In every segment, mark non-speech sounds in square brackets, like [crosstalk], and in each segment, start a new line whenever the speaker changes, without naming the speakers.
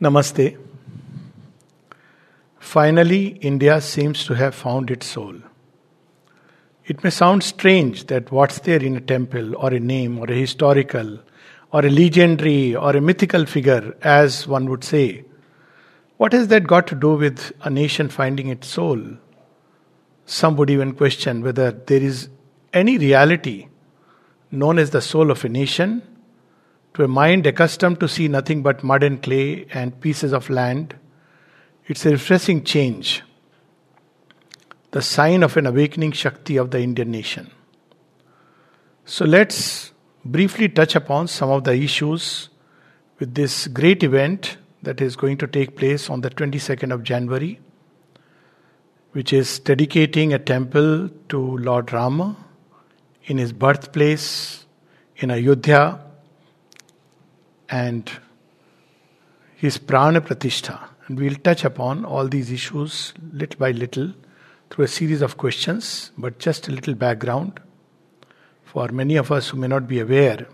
Namaste. Finally, India seems to have found its soul. It may sound strange that what's there in a temple or a name or a historical or a legendary or a mythical figure, as one would say, what has that got to do with a nation finding its soul? Some would even question whether there is any reality known as the soul of a nation to a mind accustomed to see nothing but mud and clay and pieces of land, it's a refreshing change, the sign of an awakening Shakti of the Indian nation. So let's briefly touch upon some of the issues with this great event that is going to take place on the 22nd of January, which is dedicating a temple to Lord Rama in his birthplace in Ayodhya and his prana pratishtha. And we'll touch upon all these issues little by little through a series of questions, but just a little background for many of us who may not be aware.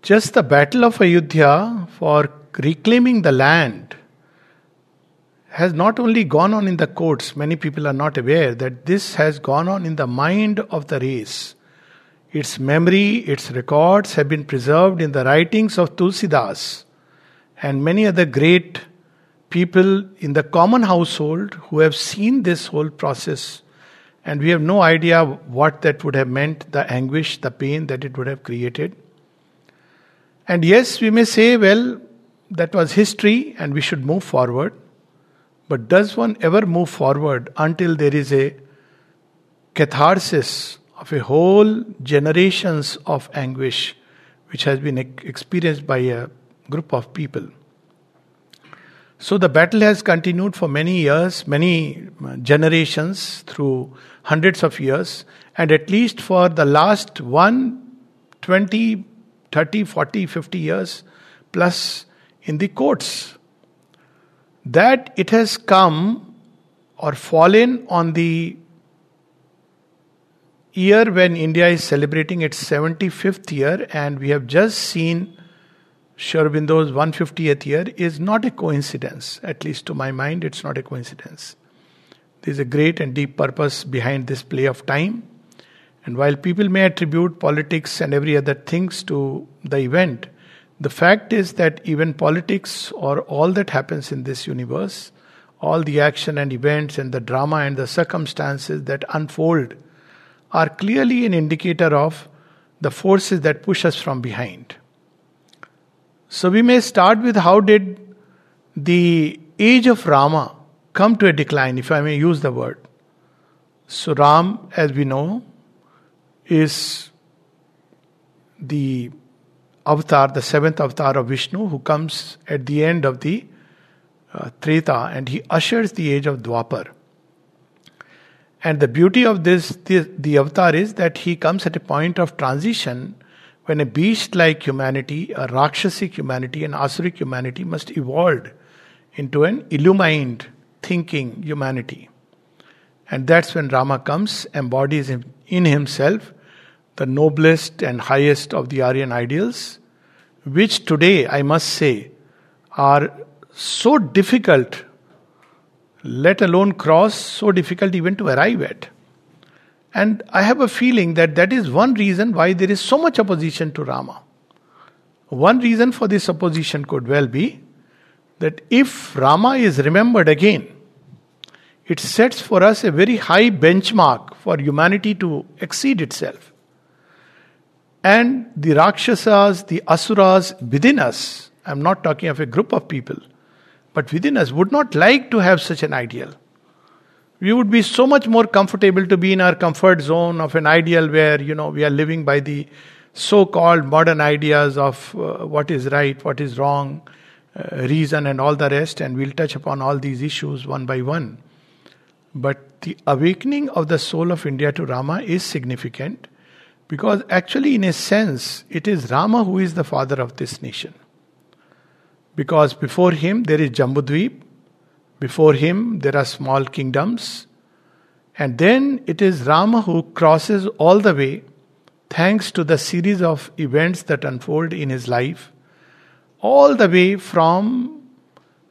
Just the Battle of Ayodhya for reclaiming the land has not only gone on in the courts, many people are not aware that this has gone on in the mind of the race. Its memory, its records have been preserved in the writings of Tulsidas and many other great people in the common household who have seen this whole process. And we have no idea what that would have meant, the anguish, the pain that it would have created. And yes, we may say, well, that was history and we should move forward. But does one ever move forward until there is a catharsis of a whole generations of anguish which has been experienced by a group of people. So the battle has continued for many years, many uh, generations, through hundreds of years, and at least for the last 1, 20, 30, 40, 50 years, plus in the courts. That it has come or fallen on the year when India is celebrating its 75th year, and we have just seen Sri Aurobindo's 150th year, is not a coincidence. At least to my mind, it's not a coincidence. There's a great and deep purpose behind this play of time. And while people may attribute politics and every other things to the event, the fact is that even politics or all that happens in this universe, all the action and events and the drama and the circumstances that unfold are clearly an indicator of the forces that push us from behind. So we may start with how did the age of Rama come to a decline, if I may use the word. So Ram, as we know, is the avatar, the seventh avatar of Vishnu, who comes at the end of the uh, Treta and he ushers the age of Dwapar. And the beauty of this, the, the avatar is that he comes at a point of transition when a beast like humanity, a Rakshasic humanity, an Asuric humanity must evolve into an illumined thinking humanity. And that's when Rama comes, embodies in himself the noblest and highest of the Aryan ideals, which today, I must say, are so difficult let alone cross, so difficult even to arrive at. And I have a feeling that that is one reason why there is so much opposition to Rama. One reason for this opposition could well be that if Rama is remembered again, it sets for us a very high benchmark for humanity to exceed itself. And the Rakshasas, the Asuras within us, I'm not talking of a group of people, but within us would not like to have such an ideal. We would be so much more comfortable to be in our comfort zone of an ideal where, you know, we are living by the so called modern ideas of uh, what is right, what is wrong, uh, reason, and all the rest, and we'll touch upon all these issues one by one. But the awakening of the soul of India to Rama is significant because, actually, in a sense, it is Rama who is the father of this nation. Because before him there is Jambudvip, before him there are small kingdoms, and then it is Rama who crosses all the way thanks to the series of events that unfold in his life, all the way from,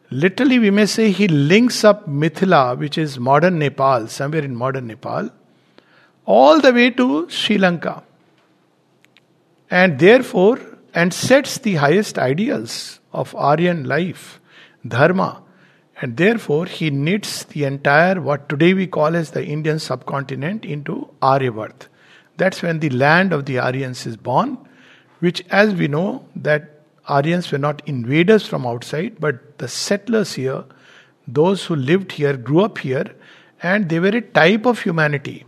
literally, we may say, he links up Mithila, which is modern Nepal, somewhere in modern Nepal, all the way to Sri Lanka. And therefore, and sets the highest ideals of Aryan life, Dharma. And therefore, he knits the entire, what today we call as the Indian subcontinent, into Aryavarth. That's when the land of the Aryans is born, which, as we know, that Aryans were not invaders from outside, but the settlers here, those who lived here, grew up here, and they were a type of humanity,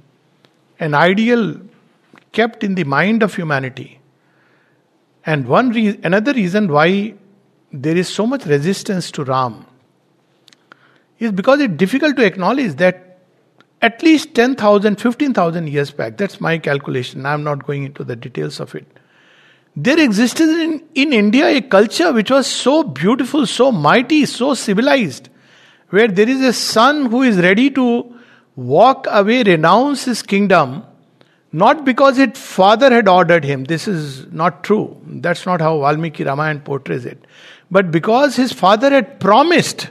an ideal kept in the mind of humanity. And one re- another reason why there is so much resistance to Ram is because it's difficult to acknowledge that at least 10,000, 15,000 years back, that's my calculation, I'm not going into the details of it. There existed in, in India a culture which was so beautiful, so mighty, so civilized, where there is a son who is ready to walk away, renounce his kingdom, not because his father had ordered him. This is not true. That's not how Valmiki Ramayana portrays it. But because his father had promised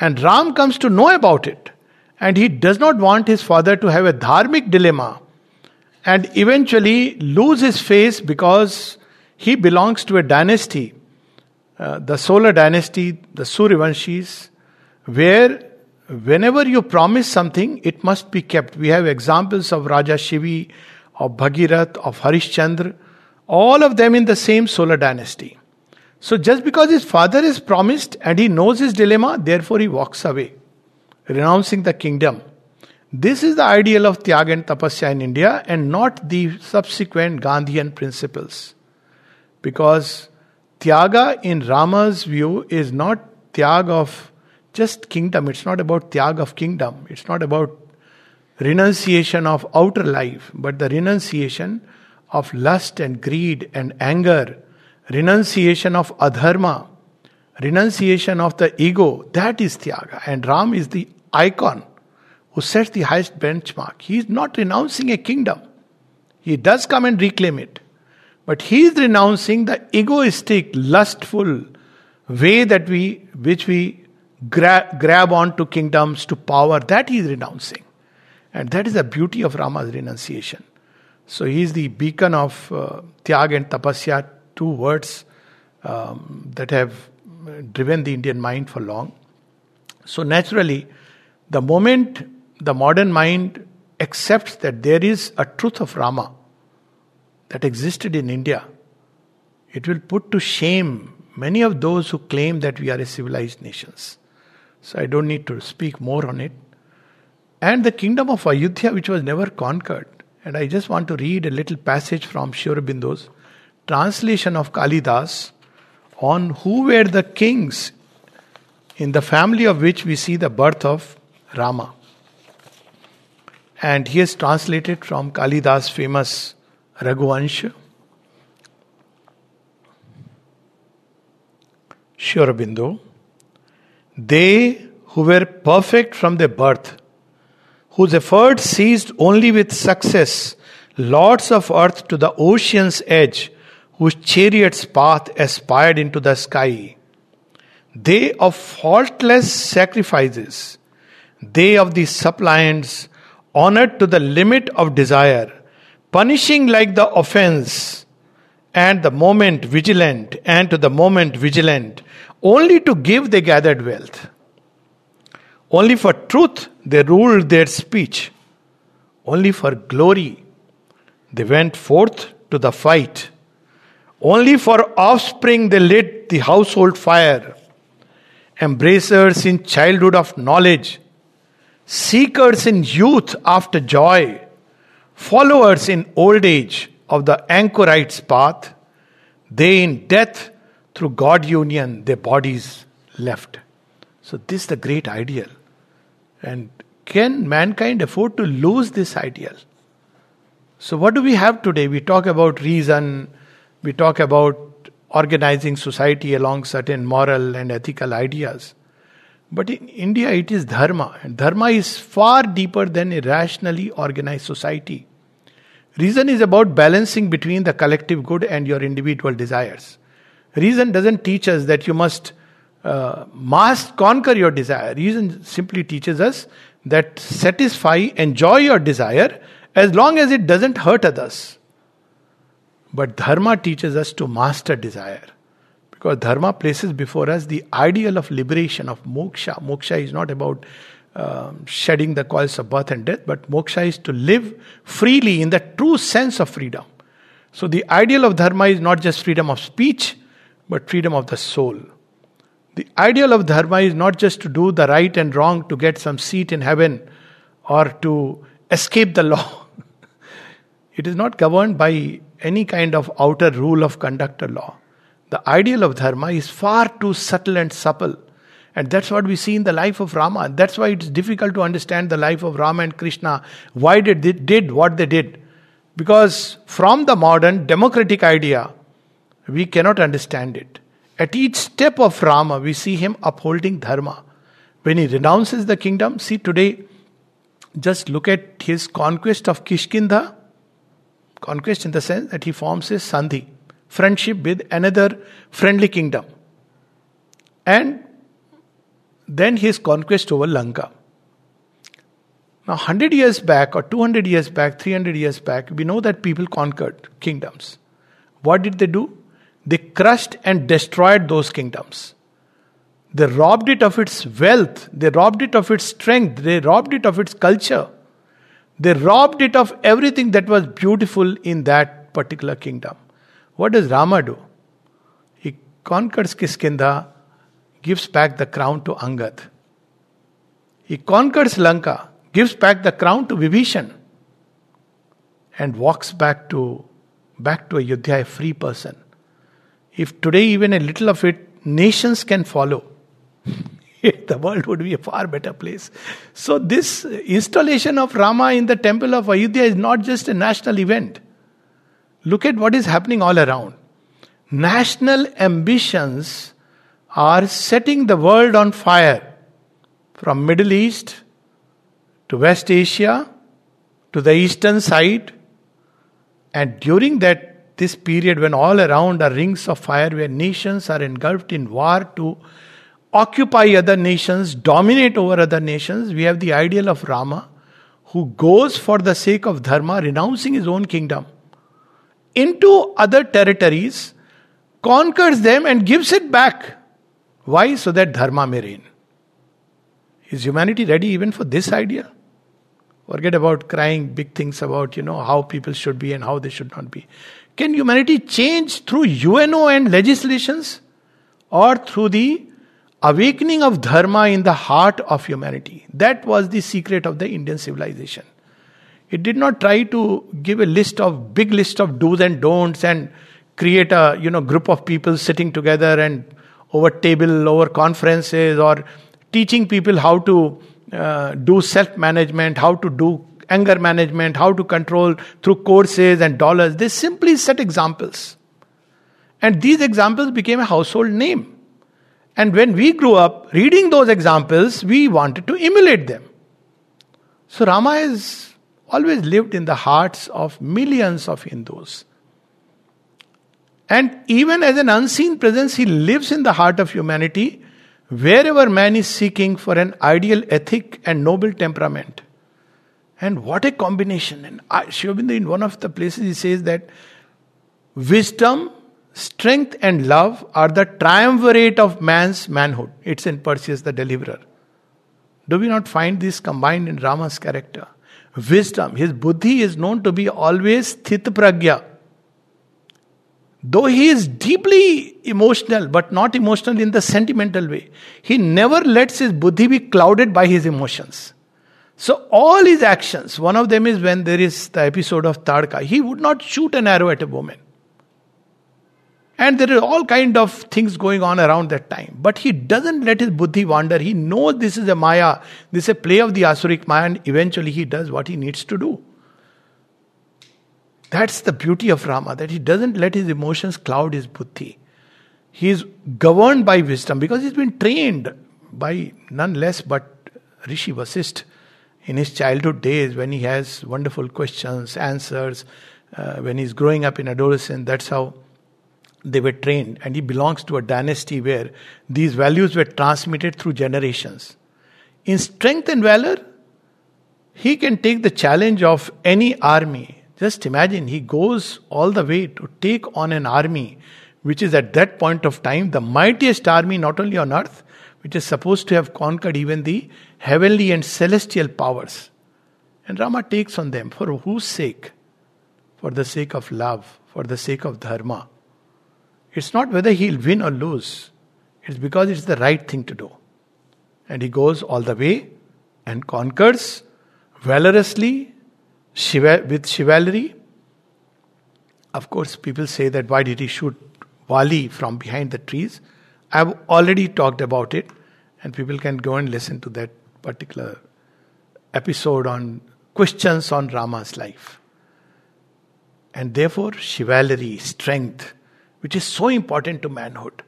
and Ram comes to know about it. And he does not want his father to have a dharmic dilemma and eventually lose his face because he belongs to a dynasty, uh, the solar dynasty, the Suryavanshis, where whenever you promise something, it must be kept. We have examples of Raja Shivi, of Bhagirath, of Harishchandra, all of them in the same solar dynasty. So just because his father is promised and he knows his dilemma, therefore he walks away, renouncing the kingdom. This is the ideal of Tyag and Tapasya in India and not the subsequent Gandhian principles. Because Tyaga in Rama's view is not Tyag of just kingdom. It's not about Tyag of kingdom. It's not about renunciation of outer life, but the renunciation of lust and greed and anger renunciation of adharma, renunciation of the ego, that is Tyaga. And Ram is the icon who sets the highest benchmark. He is not renouncing a kingdom. He does come and reclaim it. But he is renouncing the egoistic, lustful way that we, which we gra- grab onto kingdoms, to power, that he is renouncing. And that is the beauty of Rama's renunciation. So he is the beacon of uh, Tyag and Tapasya two words um, that have driven the Indian mind for long. So, naturally, the moment the modern mind accepts that there is a truth of Rama that existed in India, it will put to shame many of those who claim that we are a civilized nations. So I don't need to speak more on it. And the kingdom of Ayodhya, which was never conquered. And I just want to read a little passage from Sri Aurobindo's translation of Kalidas on who were the kings in the family of which we see the birth of Rama. And he has translated from Kalidas' famous Raghuvansh. Sri Aurobindo. They who were perfect from their birth, whose efforts ceased only with success, lords of earth to the ocean's edge, whose chariot's path aspired into the sky. They of faultless sacrifices, they of the suppliants, honored to the limit of desire, punishing like the offense, and the moment vigilant, and to the moment vigilant, only to give they gathered wealth. Only for truth they ruled their speech. Only for glory they went forth to the fight. Only for offspring they lit the household fire. Embracers in childhood of knowledge, seekers in youth after joy, followers in old age of the anchorite's path, they in death through God union their bodies left. So, this is the great ideal. And can mankind afford to lose this ideal? So, what do we have today? We talk about reason, we talk about organizing society along certain moral and ethical ideas. But in India, it is dharma. And dharma is far deeper than a rationally organized society. Reason is about balancing between the collective good and your individual desires. Reason doesn't teach us that you must uh, must conquer your desire. Reason simply teaches us that satisfy, enjoy your desire as long as it doesn't hurt others. But dharma teaches us to master desire. Because dharma places before us the ideal of liberation, of moksha. Moksha is not about um, shedding the coils of birth and death, but moksha is to live freely in the true sense of freedom. So the ideal of dharma is not just freedom of speech, but freedom of the soul. The ideal of dharma is not just to do the right and wrong to get some seat in heaven or to escape the law. [laughs] it is not governed by any kind of outer rule of conduct or law. The ideal of dharma is far too subtle and supple. And that's what we see in the life of Rama. That's why it's difficult to understand the life of Rama and Krishna. Why did they did what they did? Because from the modern democratic idea, we cannot understand it. At each step of Rama, we see him upholding dharma. When he renounces the kingdom, see today, just look at his conquest of Kishkinda. Conquest in the sense that he forms a sandhi, friendship with another friendly kingdom. And then his conquest over Lanka. Now, 100 years back, or 200 years back, 300 years back, we know that people conquered kingdoms. What did they do? They crushed and destroyed those kingdoms. They robbed it of its wealth, they robbed it of its strength, they robbed it of its culture. They robbed it of everything that was beautiful in that particular kingdom. What does Rama do? He conquers Kishkinda, gives back the crown to Angad. He conquers Lanka, gives back the crown to Vibhishan, and walks back to back to Ayodhya a free person. If today even a little of it nations can follow, the world would be a far better place. So, this installation of Rama in the temple of Ayodhya is not just a national event. Look at what is happening all around. National ambitions are setting the world on fire from Middle East to West Asia to the eastern side and during that this period when all around are rings of fire where nations are engulfed in war to occupy other nations, dominate over other nations, we have the ideal of Rama who goes for the sake of dharma, renouncing his own kingdom, into other territories, conquers them, and gives it back. Why? So that dharma may reign. Is humanity ready even for this ideal? Forget about crying big things about, you know, how people should be and how they should not be. Can humanity change through UNO and legislations or through the awakening of dharma in the heart of humanity? That was the secret of the Indian civilization. It did not try to give a list of big list of do's and don'ts and create a you know group of people sitting together and over table over conferences or teaching people how to uh, do self management, how to do anger management, how to control through courses and dollars. They simply set examples. And these examples became a household name. And when we grew up reading those examples, we wanted to emulate them. So Rama has always lived in the hearts of millions of Hindus. And even as an unseen presence, he lives in the heart of humanity wherever man is seeking for an ideal ethic and noble temperament. And what a combination. And Sri Aurobindo, in one of the places, he says that wisdom, strength, and love are the triumvirate of man's manhood. It's in Perseus the Deliverer. Do we not find this combined in Rama's character? Wisdom, his buddhi is known to be always sthit pragya. Though he is deeply emotional, but not emotional in the sentimental way, he never lets his buddhi be clouded by his emotions. So all his actions, one of them is when there is the episode of Tadka, he would not shoot an arrow at a woman. And there are all kind of things going on around that time. But he doesn't let his buddhi wander. He knows this is a maya, this is a play of the Asuric Maya, and eventually he does what he needs to do. That's the beauty of Rama, that he doesn't let his emotions cloud his buddhi. He is governed by wisdom because he's been trained by none less but Rishi Vasisht in his childhood days when he has wonderful questions, answers, uh, when he's growing up in adolescence, that's how they were trained, and he belongs to a dynasty where these values were transmitted through generations. In strength and valor, he can take the challenge of any army. Just imagine, he goes all the way to take on an army which is at that point of time the mightiest army not only on earth, which is supposed to have conquered even the heavenly and celestial powers. And Rama takes on them. For whose sake? For the sake of love, for the sake of dharma. It's not whether he'll win or lose, it's because it's the right thing to do. And he goes all the way and conquers valorously with chivalry. Of course, people say that why did he shoot Wali from behind the trees? I've already talked about it, and people can go and listen to that particular episode on questions on Rama's life. And therefore, chivalry, strength, which is so important to manhood.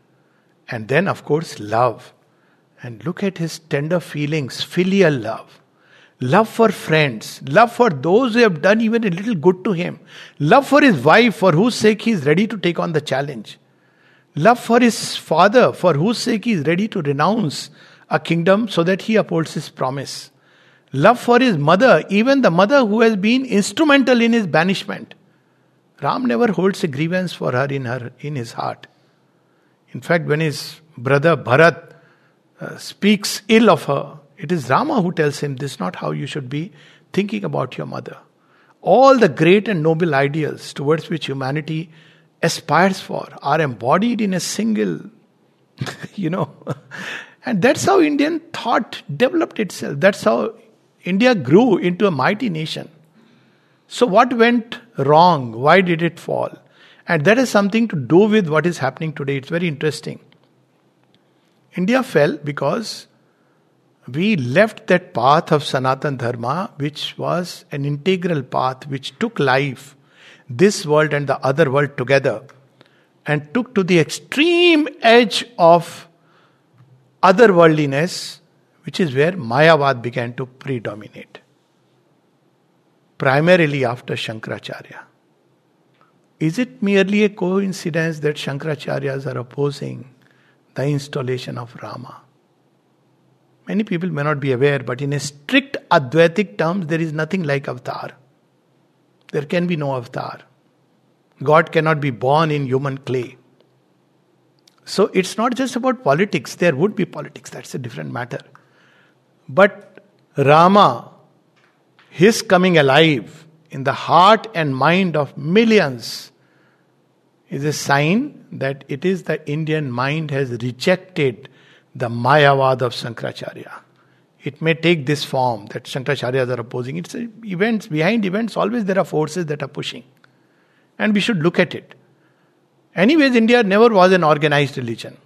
And then, of course, love. And look at his tender feelings, filial love. Love for friends, love for those who have done even a little good to him, love for his wife, for whose sake he is ready to take on the challenge, love for his father, for whose sake he is ready to renounce a kingdom so that he upholds his promise, love for his mother, even the mother who has been instrumental in his banishment. Ram never holds a grievance for her in her in his heart. In fact, when his brother Bharat uh, speaks ill of her, it is Rama who tells him this is not how you should be thinking about your mother. All the great and noble ideals towards which humanity aspires for are embodied in a single, [laughs] you know. and that's how Indian thought developed itself. That's how India grew into a mighty nation. So, what went wrong? Why did it fall? And that has something to do with what is happening today. It's very interesting. India fell because we left that path of Sanatan Dharma, which was an integral path which took life, this world and the other world together, and took to the extreme edge of otherworldliness, which is where Mayavad began to predominate. Primarily after Shankaracharya. Is it merely a coincidence that Shankaracharyas are opposing the installation of Rama? Many people may not be aware, but in a strict Advaitic terms, there is nothing like avatar. There can be no avatar. God cannot be born in human clay. So it's not just about politics. There would be politics, that's a different matter. But Rama, his coming alive in the heart and mind of millions, is a sign that it is the Indian mind has rejected the Mayavad of Shankaracharya. It may take this form that Shankaracharyas are opposing. It's events, behind events, always there are forces that are pushing. And we should look at it. Anyways, India never was an organized religion.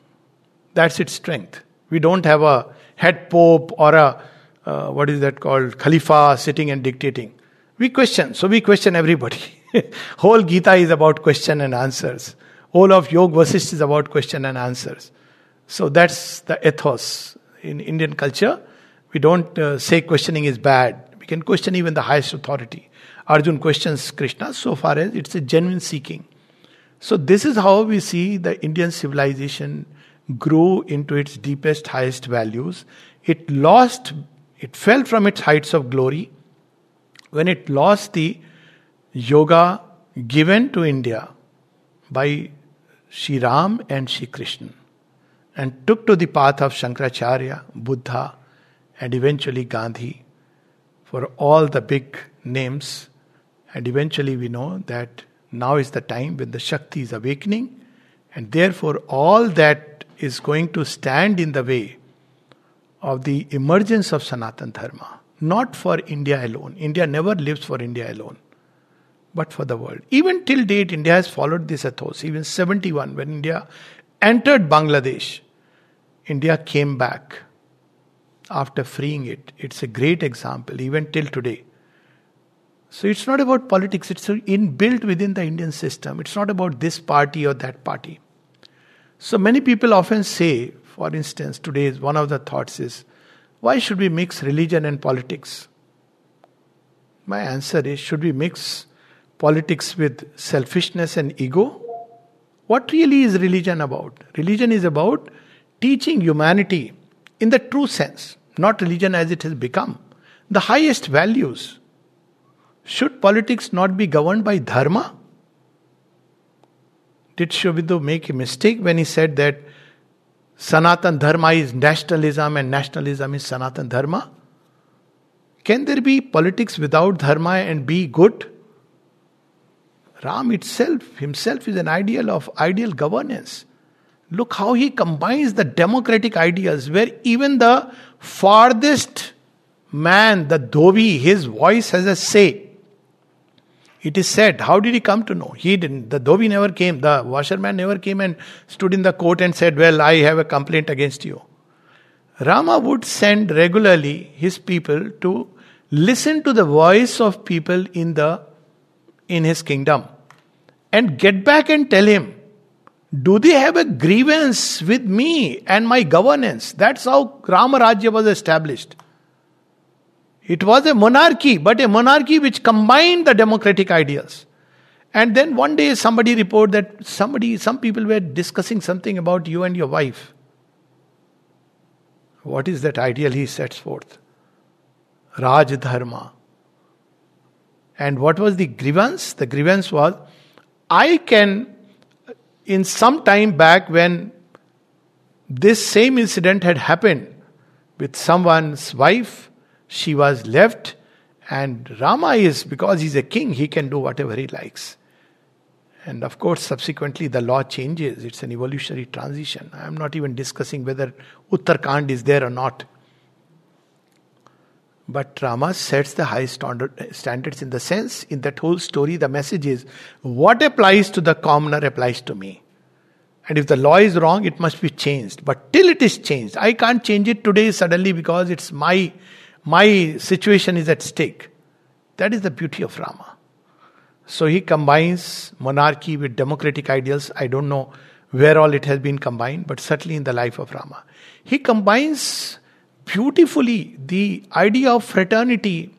That's its strength. We don't have a head pope or a, uh, what is that called, Khalifa sitting and dictating. We question, so we question everybody. [laughs] Whole Gita is about question and answers. Whole of Yoga Vasisht is about question and answers. So that's the ethos. In Indian culture, we don't uh, say questioning is bad. We can question even the highest authority. Arjun questions Krishna so far as it's a genuine seeking. So, this is how we see the Indian civilization grow into its deepest, highest values. It lost, it fell from its heights of glory when it lost the yoga given to India by Sri Ram and Sri Krishna and took to the path of Shankaracharya, Buddha, and eventually Gandhi for all the big names. And eventually we know that now is the time when the Shakti is awakening, and therefore all that is going to stand in the way of the emergence of Sanatan Dharma. Not for India alone. India never lives for India alone, but for the world. Even till date, India has followed this ethos. Even 71, when India entered Bangladesh, India came back after freeing it. It's a great example, even till today. So it's not about politics, it's inbuilt within the Indian system. It's not about this party or that party. So many people often say, for instance, today one of the thoughts is, why should we mix religion and politics? My answer is, should we mix politics with selfishness and ego? What really is religion about? Religion is about teaching humanity in the true sense, not religion as it has become. The highest values. Should politics not be governed by dharma? Did Sri Aurobindo make a mistake when he said that Sanatan Dharma is nationalism and nationalism is Sanatan Dharma? Can there be politics without dharma and be good? Ram itself, himself, is an ideal of ideal governance. Look how he combines the democratic ideas, where even the farthest man, the dhobi, his voice has a say. It is said, how did he come to know? He didn't. The dhobi never came. The washerman never came and stood in the court and said, Well, I have a complaint against you. Rama would send regularly his people to listen to the voice of people in the in his kingdom and get back and tell him do they have a grievance with me and my governance that's how ramarajya was established it was a monarchy but a monarchy which combined the democratic ideals. And then one day somebody reported that somebody some people were discussing something about you and your wife. What is that ideal he sets forth? Raj dharma and what was the grievance? The grievance was I can, in some time back when this same incident had happened with someone's wife, she was left, and Rama is, because he's a king, he can do whatever he likes. And of course, subsequently, the law changes. It's an evolutionary transition. I'm not even discussing whether Uttarkand is there or not. But Rama sets the high standard, standards in the sense, in that whole story, the message is what applies to the commoner applies to me. And if the law is wrong, it must be changed. But till it is changed, I can't change it today suddenly because it's my my situation is at stake. That is the beauty of Rama. So he combines monarchy with democratic ideals. I don't know where all it has been combined, but certainly in the life of Rama. He combines beautifully the idea of fraternity,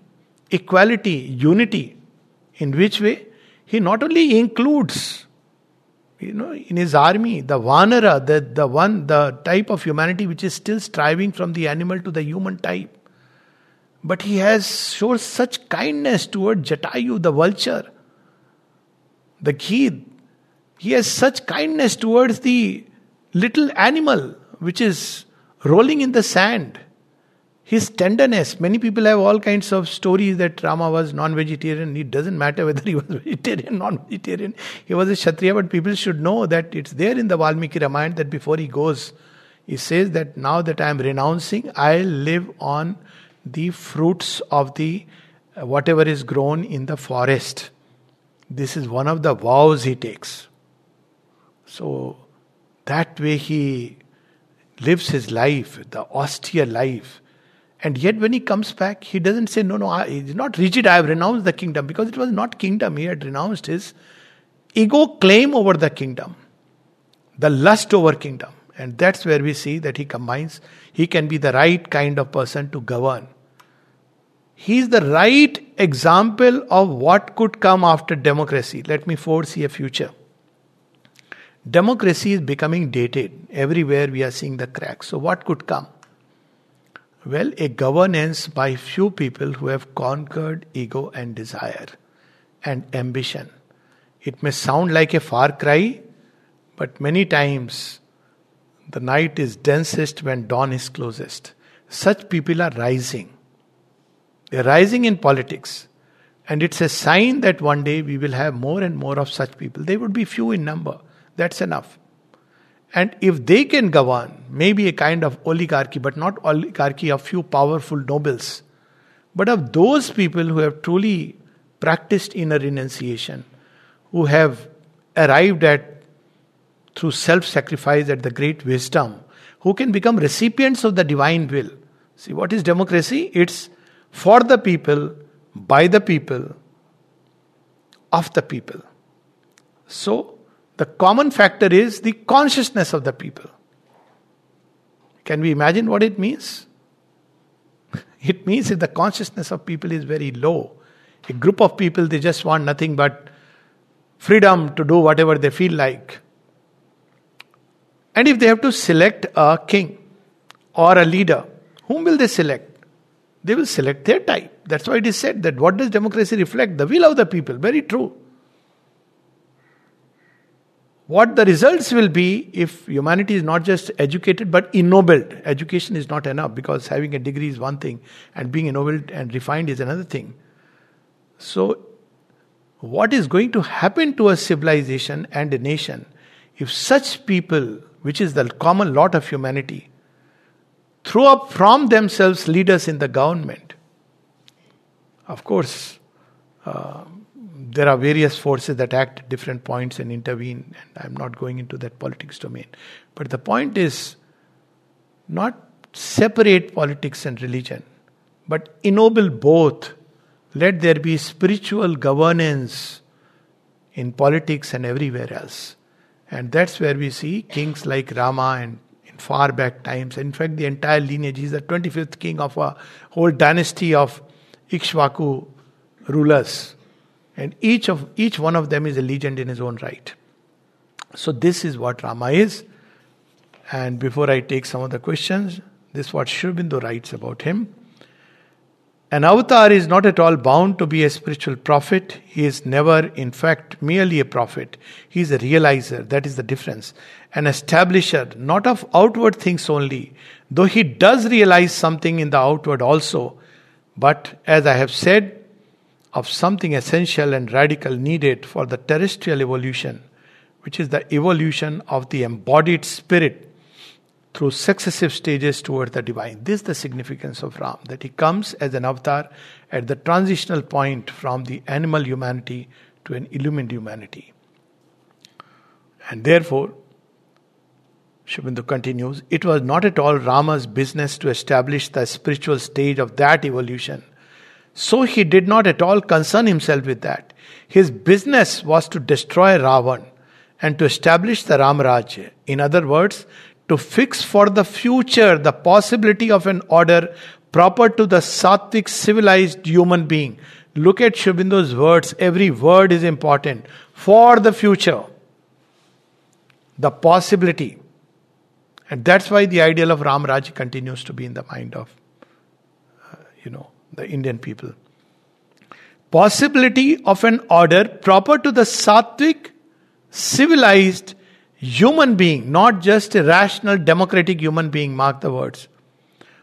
equality, unity. In which way? He not only includes, you know, in his army, the Vanara, the, the one, the type of humanity which is still striving from the animal to the human type. But he has shown such kindness toward Jatayu, the vulture, the Ghid. He has such kindness towards the little animal which is rolling in the sand his tenderness. Many people have all kinds of stories that Rama was non vegetarian. It doesn't matter whether he was [laughs] vegetarian, non vegetarian. He was a Kshatriya, but people should know that it's there in the Valmiki Ramayana that before he goes, he says that now that I am renouncing, I'll live on the fruits of the uh, whatever is grown in the forest. This is one of the vows he takes. So that way he lives his life, the austere life and yet, when he comes back, he doesn't say, No, no, I, he's not rigid, I have renounced the kingdom. Because it was not kingdom, he had renounced his ego claim over the kingdom, the lust over kingdom. And that's where we see that he combines, he can be the right kind of person to govern. He is the right example of what could come after democracy. Let me foresee a future. Democracy is becoming dated. Everywhere we are seeing the cracks. So, what could come? Well, a governance by few people who have conquered ego and desire and ambition. It may sound like a far cry, but many times the night is densest when dawn is closest. Such people are rising. They're rising in politics. And it's a sign that one day we will have more and more of such people. They would be few in number. That's enough. And if they can govern, maybe a kind of oligarchy, but not oligarchy of few powerful nobles, but of those people who have truly practiced inner renunciation, who have arrived at, through self sacrifice, at the great wisdom, who can become recipients of the divine will. See, what is democracy? It's for the people, by the people, of the people. So, the common factor is the consciousness of the people. Can we imagine what it means? [laughs] It means if the consciousness of people is very low, a group of people they just want nothing but freedom to do whatever they feel like. And if they have to select a king or a leader, whom will they select? They will select their type. That's why it is said that what does democracy reflect? The will of the people. Very true. What the results will be if humanity is not just educated but ennobled. Education is not enough because having a degree is one thing and being ennobled and refined is another thing. So, what is going to happen to a civilization and a nation if such people, which is the common lot of humanity, throw up from themselves leaders in the government? Of course, uh, there are various forces that act at different points and intervene, and I'm not going into that politics domain. But the point is not separate politics and religion, but ennoble both. Let there be spiritual governance in politics and everywhere else. And that's where we see kings like Rama and in far back times. In fact, the entire lineage is the 25th king of a whole dynasty of Ikshvaku rulers. And each of each one of them is a legend in his own right. So this is what rama is. And before i take some of the questions this is what Sri Aurobindo writes about him an avatar is not at all bound to be a spiritual prophet. He is never, in fact, merely a prophet. He is a realizer. That is the difference. An establisher, not of outward things only, though he does realize something in the outward also. But as I have said, of something essential and radical needed for the terrestrial evolution, which is the evolution of the embodied spirit through successive stages toward the divine. This is the significance of Ram, that he comes as an avatar at the transitional point from the animal humanity to an illumined humanity. And therefore, Aurobindo continues, it was not at all Rama's business to establish the spiritual stage of that evolution so he did not at all concern himself with that. His business was to destroy Ravan and to establish the Ramrajya. In other words, to fix for the future the possibility of an order proper to the sattvic civilized human being. Look at Sri words. Every word is important. For the future. The possibility. And that's why the ideal of Ram Ramraj continues to be in the mind of, uh, you know, the Indian people. Possibility of an order proper to the sattvic, civilized human being, not just a rational, democratic human being, mark the words,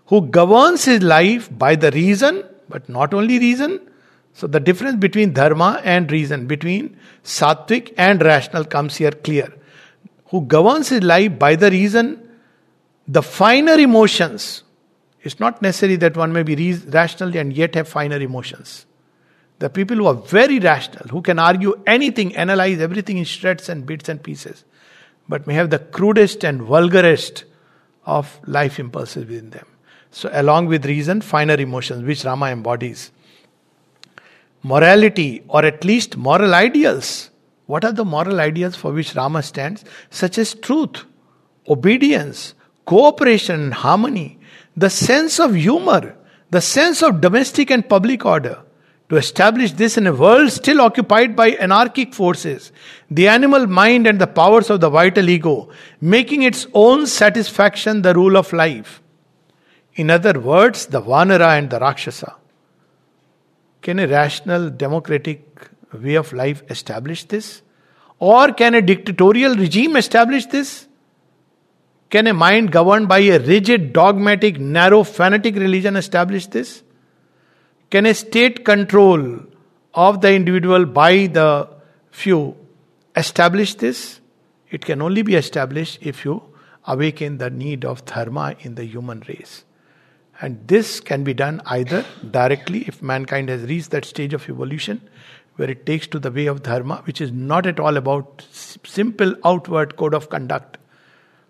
who governs his life by the reason, but not only reason. So the difference between dharma and reason, between sattvic and rational, comes here clear. Who governs his life by the reason, the finer emotions, it's not necessary that one may be rational and yet have finer emotions. The people who are very rational, who can argue anything, analyze everything in shreds and bits and pieces, but may have the crudest and vulgarest of life impulses within them. So, along with reason, finer emotions, which Rama embodies. Morality, or at least moral ideals. What are the moral ideals for which Rama stands? Such as truth, obedience, cooperation, harmony, the sense of humor, the sense of domestic and public order. To establish this in a world still occupied by anarchic forces, the animal mind and the powers of the vital ego, making its own satisfaction the rule of life. In other words, the Vanara and the Rakshasa. Can a rational, democratic way of life establish this? Or can a dictatorial regime establish this? Can a mind governed by a rigid, dogmatic, narrow, fanatic religion establish this? Can a state control of the individual by the few establish this? It can only be established if you awaken the need of dharma in the human race. And this can be done either directly if mankind has reached that stage of evolution where it takes to the way of dharma, which is not at all about simple outward code of conduct,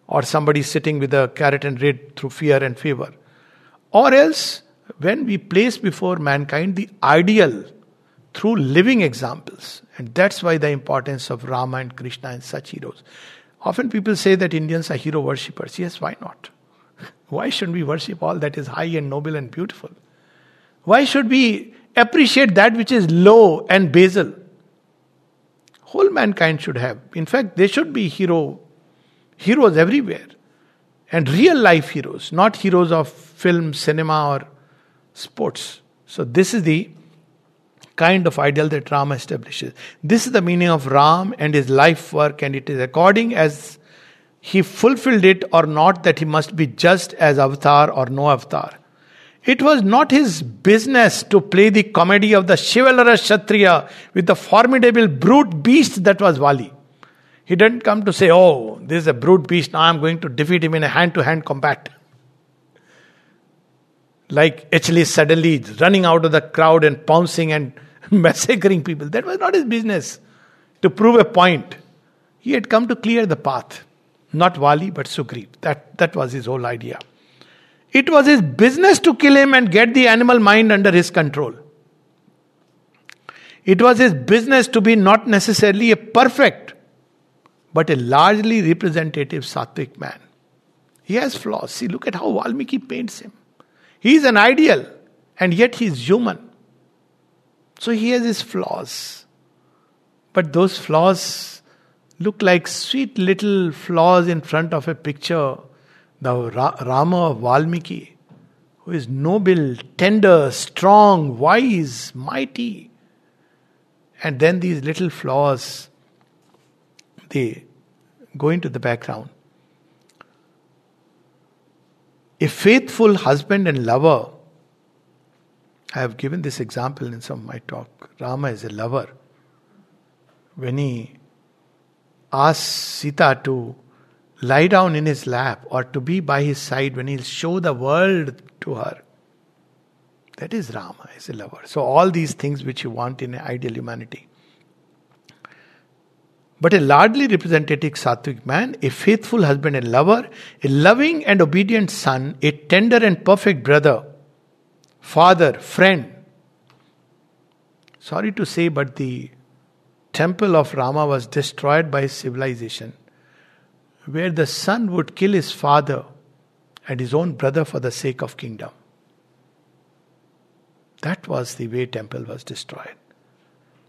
or somebody sitting with a carrot and reed through fear and favor. Or else, when we place before mankind the ideal through living examples, and that's why the importance of Rama and Krishna and such heroes. Often people say that Indians are hero worshippers. Yes, why not? [laughs] Why shouldn't we worship all that is high and noble and beautiful? Why should we appreciate that which is low and basal? Whole mankind should have. In fact, they should be hero Heroes everywhere. And real life heroes, not heroes of film, cinema, or sports. So, this is the kind of ideal that Rama establishes. This is the meaning of Ram and his life work, and it is according as he fulfilled it or not that he must be just as avatar or no avatar. It was not his business to play the comedy of the chivalrous Kshatriya with the formidable brute beast that was Vali. He didn't come to say, Oh, this is a brute beast, now I'm going to defeat him in a hand to hand combat. Like actually suddenly running out of the crowd and pouncing and [laughs] massacring people. That was not his business. To prove a point, he had come to clear the path. Not Wali, but Sugriv. That, that was his whole idea. It was his business to kill him and get the animal mind under his control. It was his business to be not necessarily a perfect, but a largely representative sattvic man. He has flaws. See, look at how Valmiki paints him. He is an ideal, and yet he is human. So he has his flaws. But those flaws look like sweet little flaws in front of a picture. The Ra- Rama of Valmiki, who is noble, tender, strong, wise, mighty. And then these little flaws, they go into the background. A faithful husband and lover I have given this example in some of my talk. Rama is a lover. When he asks Sita to lie down in his lap or to be by his side when he'll show the world to her, that is Rama, is a lover. So, all these things which you want in an ideal humanity. But a largely representative sattvic man, a faithful husband and lover, a loving and obedient son, a tender and perfect brother, father, friend. Sorry to say, but the temple of Rama was destroyed by civilization, where the son would kill his father and his own brother for the sake of kingdom. That was the way temple was destroyed.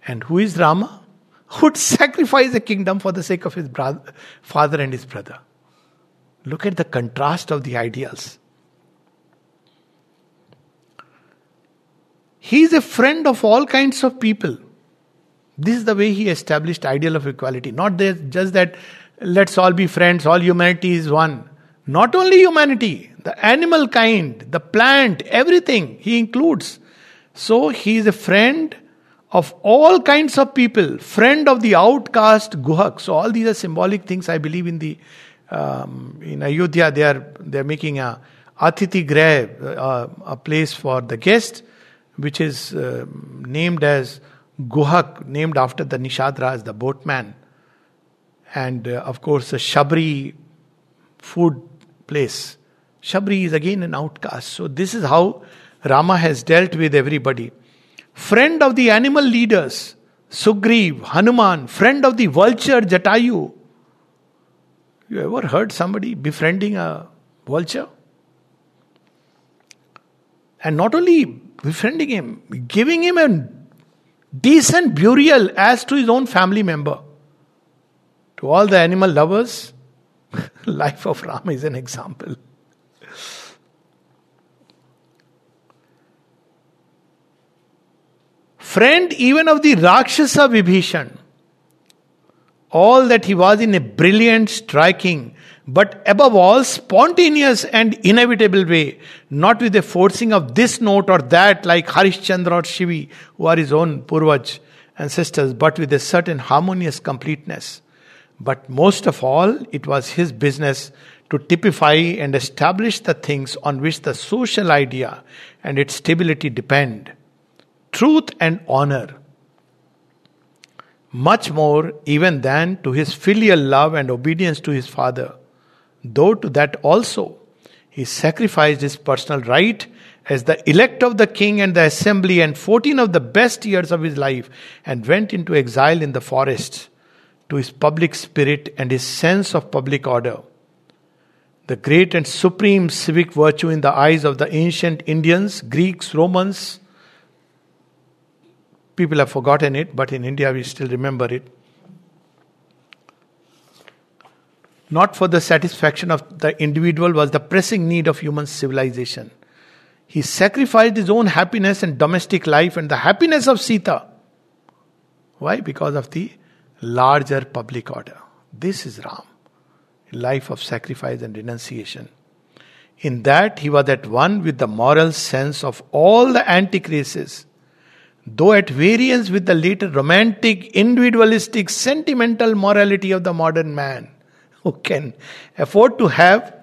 And who is Rama? Would sacrifice a kingdom for the sake of his brother, father and his brother. Look at the contrast of the ideals. He is a friend of all kinds of people. This is the way he established ideal of equality. Not just that let's all be friends, all humanity is one. Not only humanity, the animal kind, the plant, everything he includes. So he is a friend of all kinds of people, friend of the outcast Guhak. So all these are symbolic things. I believe in the um, in Ayodhya they are they are making a Atiti Greh, uh, a place for the guest which is uh, named as Guhak, named after the Nishadraj, the boatman. And uh, of course, a Shabri food place. Shabri is again an outcast. So, this is how Rama has dealt with everybody. Friend of the animal leaders, Sugriv, Hanuman, friend of the vulture, Jatayu. You ever heard somebody befriending a vulture? And not only befriending him, giving him a decent burial as to his own family member. To all the animal lovers, [laughs] life of Rama is an example. Friend even of the Rakshasa Vibhishan, all that he was in a brilliant, striking, but above all, spontaneous and inevitable way, not with the forcing of this note or that, like Harishchandra or Shivi, who are his own Purvaj ancestors, but with a certain harmonious completeness. But most of all, it was his business to typify and establish the things on which the social idea and its stability depend truth and honor. Much more even than to his filial love and obedience to his father though to that also he sacrificed his personal right as the elect of the king and the assembly and 14 of the best years of his life and went into exile in the forest to his public spirit and his sense of public order. The great and supreme civic virtue in the eyes of the ancient Indians, Greeks, Romans, people have forgotten it, but in India we still remember it not for the satisfaction of the individual, was the pressing need of human civilization. He sacrificed his own happiness and domestic life and the happiness of Sita. Why? Because of the larger public order. This is Ram, life of sacrifice and renunciation. In that, he was at one with the moral sense of all the antique races, though at variance with the later romantic, individualistic, sentimental morality of the modern man, who can afford to have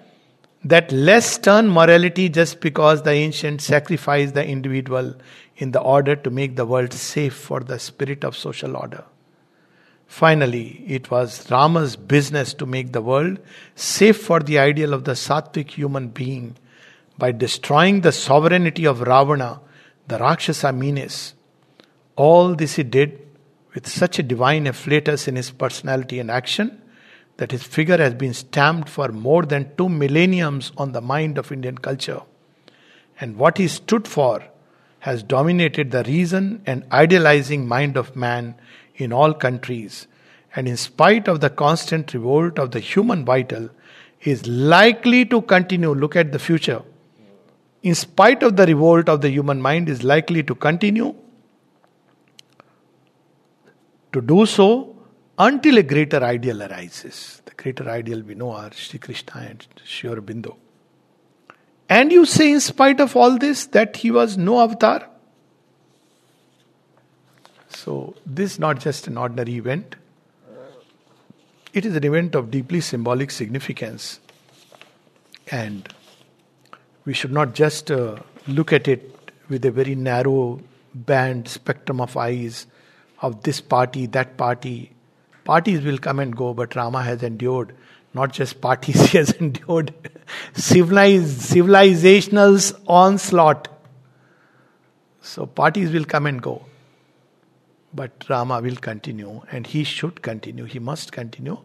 that less stern morality just because the ancient sacrificed the individual in the order to make the world safe for the spirit of social order. Finally, it was Rama's business to make the world safe for the ideal of the sattvic human being by destroying the sovereignty of Ravana, the Rakshasa menace. All this he did with such a divine afflatus in his personality and action that his figure has been stamped for more than two millenniums on the mind of Indian culture. And what he stood for has dominated the reason and idealizing mind of man in all countries, and in spite of the constant revolt of the human vital, is likely to continue. Look at the future. In spite of the revolt of the human mind, is likely to continue to do so until a greater ideal arises. The greater ideal we know are Sri Krishna and Sri Aurobindo. And you say, in spite of all this, that he was no avatar? So, this is not just an ordinary event, it is an event of deeply symbolic significance. And we should not just uh, look at it with a very narrow band spectrum of eyes of this party, that party. Parties will come and go, but Rama has endured not just parties, [laughs] he has endured civilized, civilizational's onslaught. So parties will come and go. But Rama will continue and he should continue. He must continue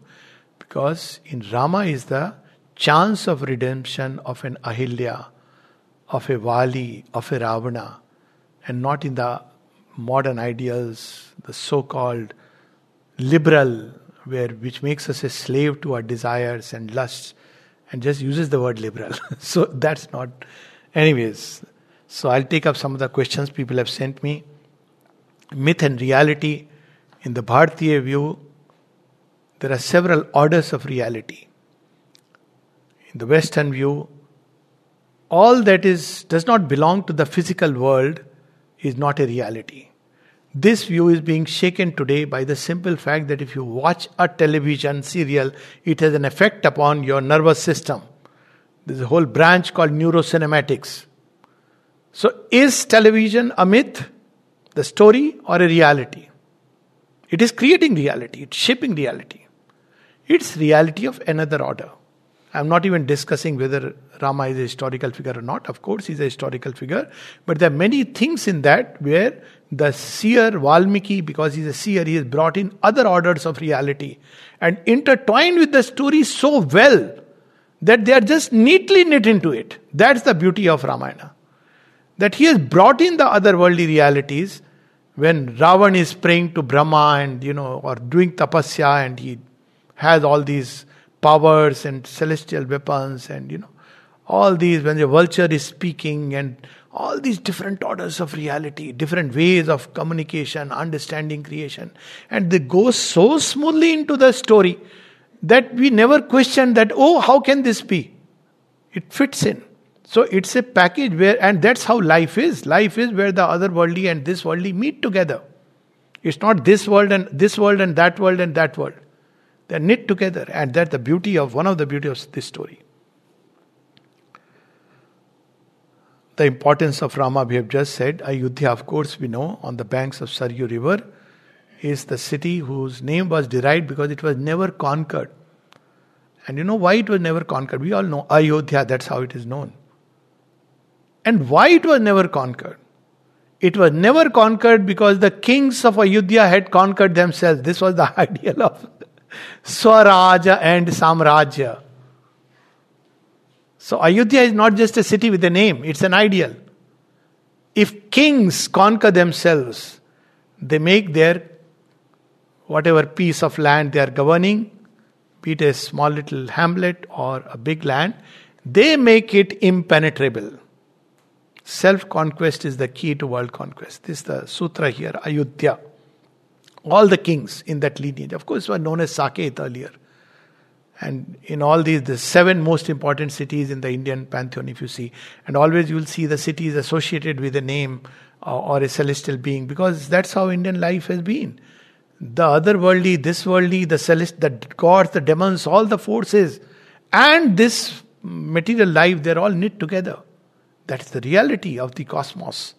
because in Rama is the chance of redemption of an Ahilya, of a Vali, of a Ravana, and not in the modern ideals, the so called liberal, where which makes us a slave to our desires and lusts, and just uses the word liberal. [laughs] so that's not. Anyways, so I'll take up some of the questions people have sent me myth and reality, in the Bharatiya view, there are several orders of reality. In the Western view, all that is does not belong to the physical world is not a reality. This view is being shaken today by the simple fact that if you watch a television serial, it has an effect upon your nervous system. There's a whole branch called neurocinematics. So, is television a myth? the story or a reality. It is creating reality, it's shaping reality. It's reality of another order. I'm not even discussing whether Rama is a historical figure or not. Of course, he's a historical figure. But there are many things in that where the seer Valmiki, because he's a seer, he has brought in other orders of reality and intertwined with the story so well that they are just neatly knit into it. That's the beauty of Ramayana that he has brought in the otherworldly realities when Ravan is praying to Brahma and you know or doing tapasya and he has all these powers and celestial weapons and you know all these when the vulture is speaking and all these different orders of reality different ways of communication understanding creation and they go so smoothly into the story that we never question that oh how can this be it fits in so it's a package where, and that's how life is. Life is where the other worldly and this worldly meet together. It's not this world and this world and that world and that world. They're knit together, and that's the beauty of one of the beauty of this story. The importance of Rama, we have just said. Ayodhya, of course, we know, on the banks of Saryu River, is the city whose name was derived because it was never conquered. And you know why it was never conquered? We all know Ayodhya, that's how it is known. And why it was never conquered? It was never conquered because the kings of Ayodhya had conquered themselves. This was the [laughs] ideal of Swarajya and Samrajya. So Ayodhya is not just a city with a name, it's an ideal. If kings conquer themselves, they make their whatever piece of land they are governing be it a small little hamlet or a big land, they make it impenetrable. Self conquest is the key to world conquest. This is the sutra here, Ayodhya. All the kings in that lineage, of course, were known as Saket earlier. And in all these, the seven most important cities in the Indian pantheon, if you see, and always you will see the cities associated with a name or, or a celestial being, because that's how Indian life has been. The otherworldly, this worldly, the celest, the gods, the demons, all the forces, and this material life, they're all knit together. That's the reality of the cosmos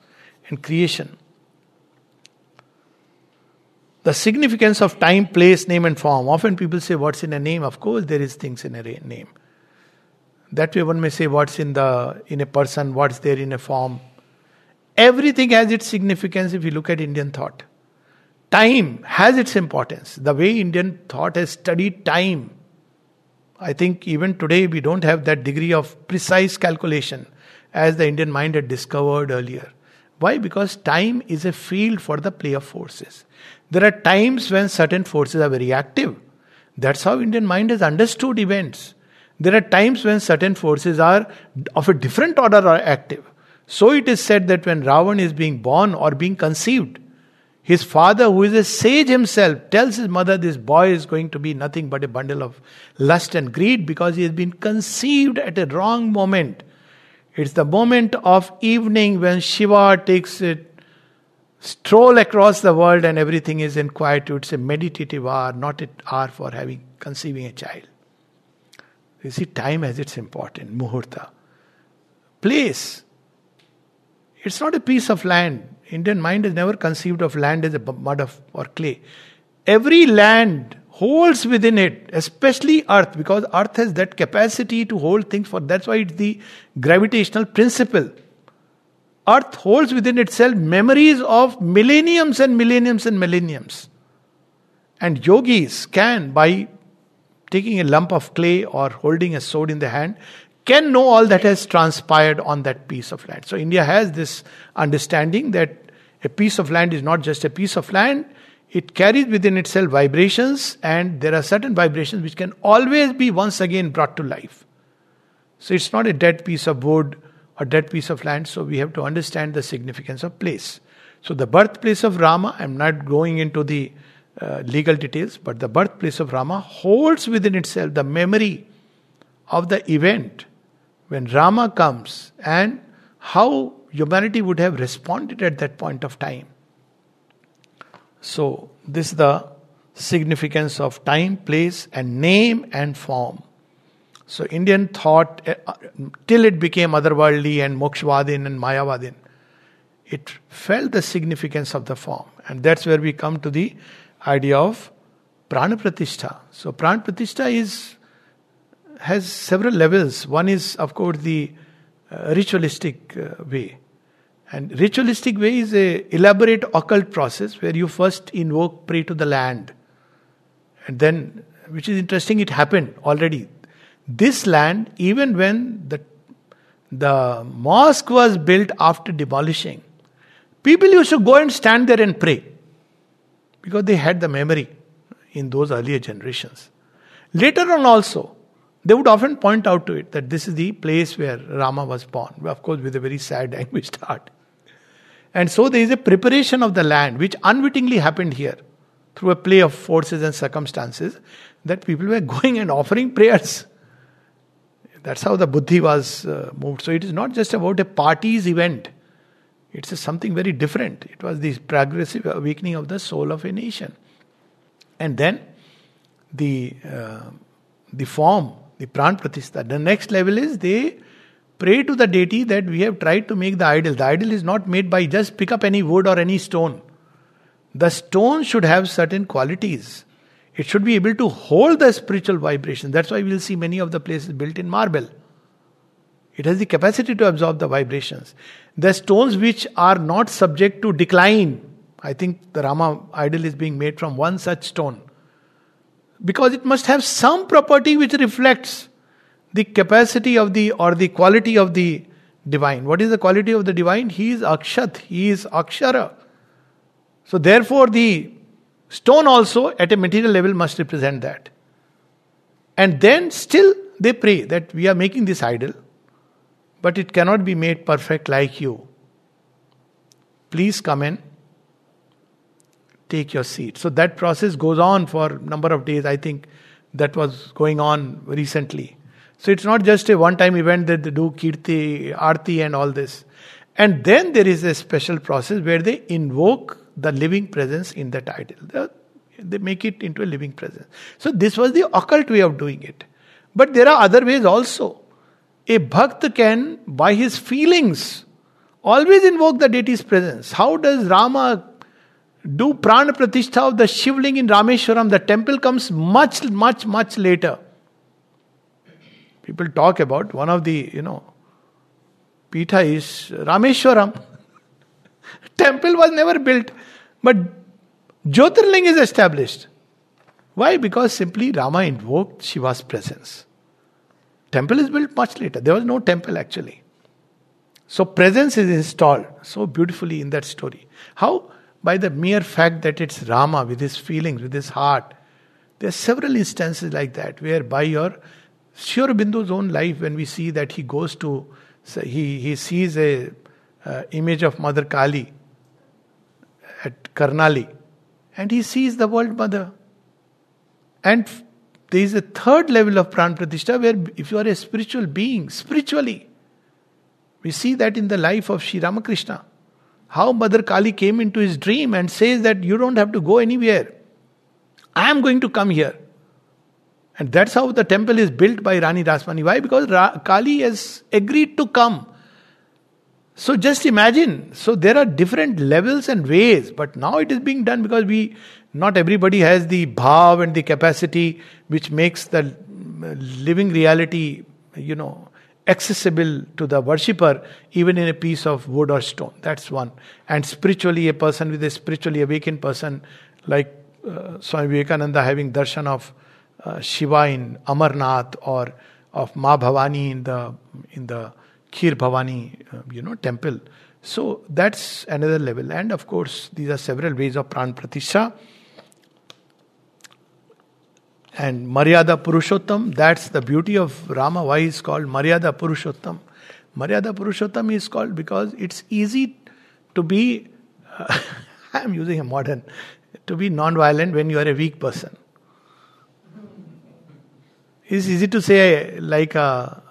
and creation. The significance of time, place, name, and form. Often people say, What's in a name? Of course, there is things in a name. That way, one may say, What's in the in a person? What's there in a form? Everything has its significance if you look at Indian thought. Time has its importance. The way Indian thought has studied time. I think even today we don't have that degree of precise calculation as the Indian mind had discovered earlier. Why? Because time is a field for the play of forces. There are times when certain forces are very active. That's how Indian mind has understood events. There are times when certain forces are of a different order are active. So it is said that when Ravan is being born or being conceived, his father, who is a sage himself, tells his mother this boy is going to be nothing but a bundle of lust and greed because he has been conceived at a wrong moment. It's the moment of evening when Shiva takes it stroll across the world and everything is in quietude. It's a meditative hour, not an hour for having conceiving a child. You see, time has its importance. Muhurta. Place. It's not a piece of land. Indian mind has never conceived of land as a mud of or clay. Every land holds within it, especially earth, because earth has that capacity to hold things for that's why it's the gravitational principle Earth holds within itself memories of millenniums and millenniums and millenniums. And yogis can, by taking a lump of clay or holding a sword in the hand, can know all that has transpired on that piece of land. So India has this understanding that a piece of land is not just a piece of land, it carries within itself vibrations, and there are certain vibrations which can always be once again brought to life. So it's not a dead piece of wood a dead piece of land, so we have to understand the significance of place. So, the birthplace of Rama, I'm not going into the uh, legal details, but the birthplace of Rama holds within itself the memory of the event when Rama comes and how humanity would have responded at that point of time. So, this is the significance of time, place, and name and form. So Indian thought, uh, till it became otherworldly and mokshvadin and mayavadin, it felt the significance of the form. And that's where we come to the idea of prana pratishtha. So prana pratishtha is has several levels. One is, of course, the uh, ritualistic uh, way. And ritualistic way is a elaborate occult process where you first invoke, pray to the land. And then, which is interesting, it happened already. This land, even when the, the mosque was built after demolishing, people used to go and stand there and pray because they had the memory in those earlier generations. Later on, also, they would often point out to it that this is the place where Rama was born, of course, with a very sad, [laughs] anguished heart. And so there is a preparation of the land which unwittingly happened here through a play of forces and circumstances that people were [laughs] going and offering prayers that's how the buddhi was uh, moved. So it is not just about a party's event. It's something very different. It was the progressive awakening of the soul of a nation. And then the uh, the form, the pran pratishtha. The next level is they pray to the deity that we have tried to make the idol. The idol is not made by just pick up any wood or any stone. The stone should have certain qualities. It should be able to hold the spiritual vibration. That's why we'll see many of the places built in marble. It has the capacity to absorb the vibrations. The stones which are not subject to decline. I think the Rama idol is being made from one such stone. Because it must have some property which reflects the capacity of the or the quality of the divine. What is the quality of the divine? He is Akshat, he is Akshara. So therefore the Stone also, at a material level, must represent that. And then still they pray that we are making this idol, but it cannot be made perfect like you. Please come in, take your seat. So that process goes on for number of days. I think that was going on recently. So it's not just a one time event that they do kirti, arti, and all this. And then there is a special process where they invoke the living presence in that idol. They make it into a living presence. So this was the occult way of doing it. But there are other ways also. A bhakt can, by his feelings, always invoke the deity's presence. How does Rama do prana pratishtha of the Shivling in Rameshwaram? The temple comes much, much, much later. People talk about one of the, you know, Pitha is Rameshwaram. [laughs] Temple was never built, but Jyotirling is established. Why? Because simply Rama invoked Shiva's presence. Temple is built much later. There was no temple actually. So presence is installed so beautifully in that story. How? By the mere fact that it's Rama with his feelings, with his heart. There are several instances like that where by your Sri Aurobindo's own life, when we see that he goes to he, he sees a uh, image of Mother Kali at Karnali and he sees the world mother. And there is a third level of Pran Pratishtha where if you are a spiritual being, spiritually, we see that in the life of Sri Ramakrishna. How Mother Kali came into his dream and says that you don't have to go anywhere. I am going to come here. And that's how the temple is built by Rani Rasmani. Why? Because Ra- Kali has agreed to come. So just imagine. So there are different levels and ways, but now it is being done because we, not everybody has the bhav and the capacity which makes the living reality, you know, accessible to the worshipper, even in a piece of wood or stone. That's one. And spiritually, a person with a spiritually awakened person, like uh, Swami Vivekananda having darshan of uh, Shiva in Amarnath or of Ma Bhavani in the in the Kheer Bhavani, uh, you know, temple. So that's another level. And of course, these are several ways of Pran Pratishtha. And Maryada Purushottam, that's the beauty of Rama. Why is called Maryada Purushottam? Maryada Purushottam is called because it's easy to be, uh, [laughs] I'm using a modern, to be non-violent when you are a weak person. It's easy to say, like a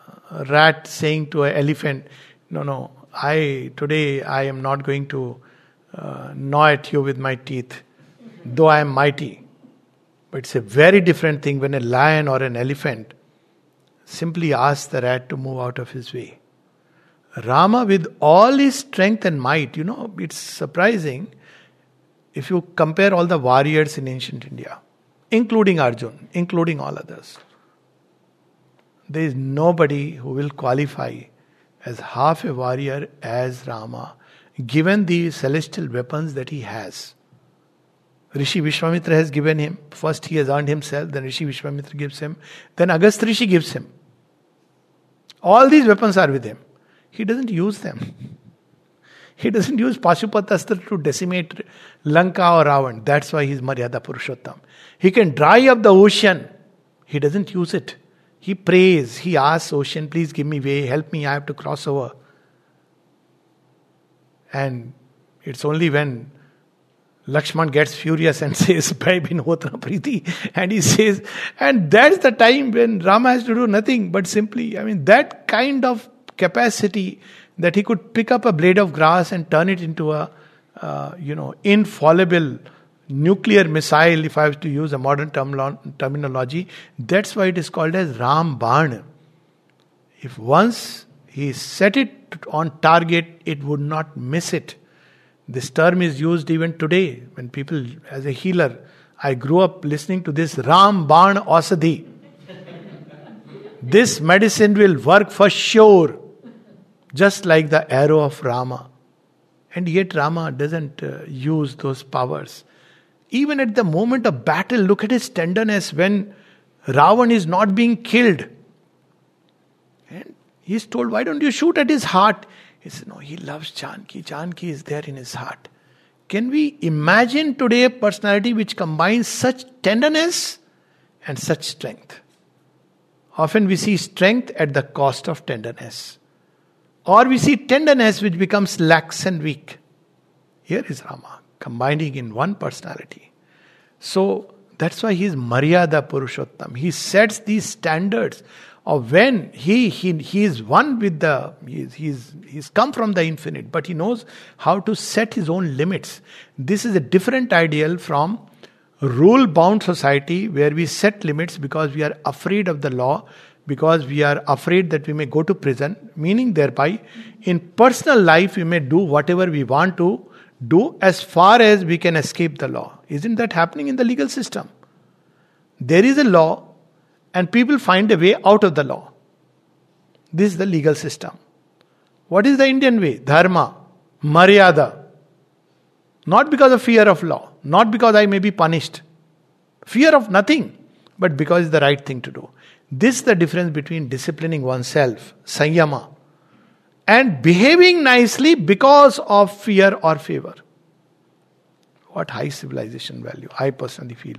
rat saying to an elephant, No, no, I today I am not going to uh, gnaw at you with my teeth, though I am mighty. But it's a very different thing when a lion or an elephant simply asks the rat to move out of his way. Rama, with all his strength and might, you know, it's surprising if you compare all the warriors in ancient India, including Arjun, including all others there is nobody who will qualify as half a warrior as Rama, given the celestial weapons that he has. Rishi Vishwamitra has given him. First, he has earned himself, then Rishi Vishwamitra gives him, then Agast Rishi gives him. All these weapons are with him. He doesn't use them. He doesn't use Pashupatastra to decimate Lanka or Ravan. That's why he's Maryada Purushottam. He can dry up the ocean. He doesn't use it. He prays, he asks ocean, please give me way, help me, I have to cross over. And it's only when Lakshman gets furious and [laughs] says, Bhai Priti, and he says, and that's the time when Rama has to do nothing but simply, I mean, that kind of capacity that he could pick up a blade of grass and turn it into a, uh, you know, infallible nuclear missile, if I was to use a modern term- terminology, that's why it is called as Ram Ban. If once he set it on target, it would not miss it. This term is used even today when people, as a healer, I grew up listening to this Ram Ban Ausadhi. [laughs] this medicine will work for sure, just like the arrow of Rama. And yet, Rama doesn't uh, use those powers. Even at the moment of battle, look at his tenderness when Ravan is not being killed. And he's told, Why don't you shoot at his heart? He says, No, he loves Janki. Janki is there in his heart. Can we imagine today a personality which combines such tenderness and such strength? Often we see strength at the cost of tenderness. Or we see tenderness which becomes lax and weak. Here is Rama, combining in one personality. So that's why he is Maryada Purushottam. He sets these standards of when he, he, he is one with the, he's, he's, he's come from the infinite, but he knows how to set his own limits. This is a different ideal from rule bound society where we set limits because we are afraid of the law, because we are afraid that we may go to prison, meaning thereby in personal life we may do whatever we want to do as far as we can escape the law. Isn't that happening in the legal system? There is a law, and people find a way out of the law. This is the legal system. What is the Indian way? Dharma, Maryada. Not because of fear of law, not because I may be punished. Fear of nothing, but because it's the right thing to do. This is the difference between disciplining oneself, sanyama, and behaving nicely because of fear or favor. What high civilization value. I personally feel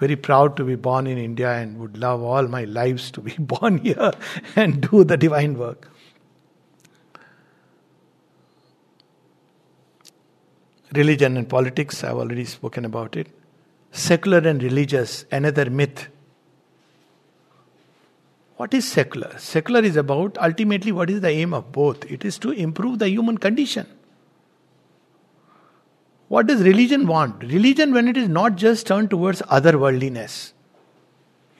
very proud to be born in India and would love all my lives to be [laughs] born here and do the divine work. Religion and politics, I've already spoken about it. Secular and religious, another myth. What is secular? Secular is about ultimately what is the aim of both? It is to improve the human condition. What does religion want? Religion, when it is not just turned towards otherworldliness,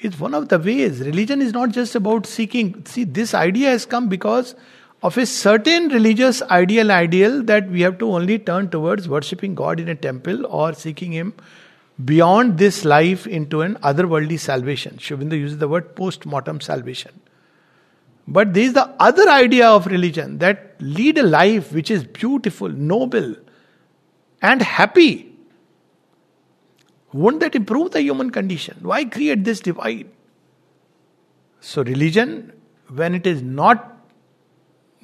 it's one of the ways. Religion is not just about seeking. See, this idea has come because of a certain religious ideal ideal that we have to only turn towards worshipping God in a temple or seeking Him beyond this life into an otherworldly salvation. Aurobindo uses the word post mortem salvation. But there is the other idea of religion that lead a life which is beautiful, noble, and happy. Won't that improve the human condition? Why create this divide? So, religion, when it is not,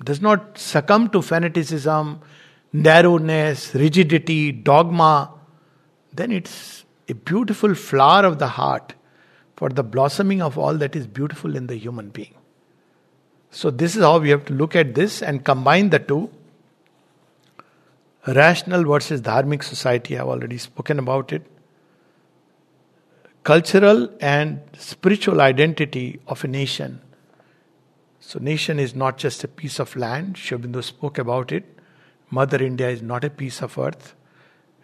does not succumb to fanaticism, narrowness, rigidity, dogma, then it's a beautiful flower of the heart for the blossoming of all that is beautiful in the human being. So, this is how we have to look at this and combine the two rational versus dharmic society, I've already spoken about it. Cultural and spiritual identity of a nation. So, nation is not just a piece of land, Sri Aurobindo spoke about it. Mother India is not a piece of earth.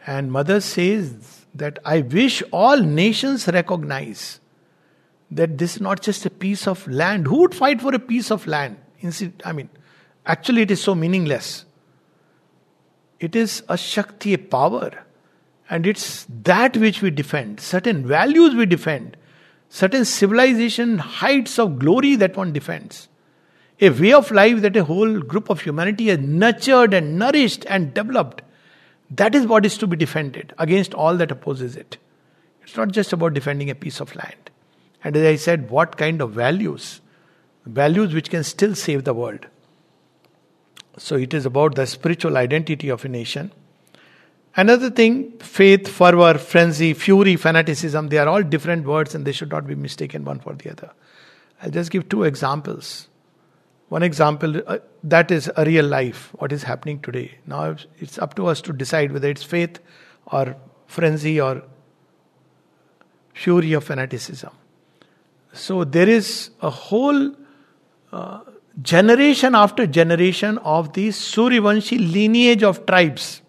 And Mother says that I wish all nations recognize that this is not just a piece of land. Who would fight for a piece of land? I mean, actually, it is so meaningless. It is a Shakti, a power. And it's that which we defend. Certain values we defend. Certain civilization heights of glory that one defends. A way of life that a whole group of humanity has nurtured and nourished and developed. That is what is to be defended against all that opposes it. It's not just about defending a piece of land. And as I said, what kind of values? Values which can still save the world. So it is about the spiritual identity of a nation. Another thing, faith, fervor, frenzy, fury, fanaticism, they are all different words and they should not be mistaken one for the other. I'll just give two examples. One example, uh, that is a real life, what is happening today. Now it's up to us to decide whether it's faith or frenzy or fury of fanaticism. So there is a whole uh, generation after generation of the Suryavanshi lineage of tribes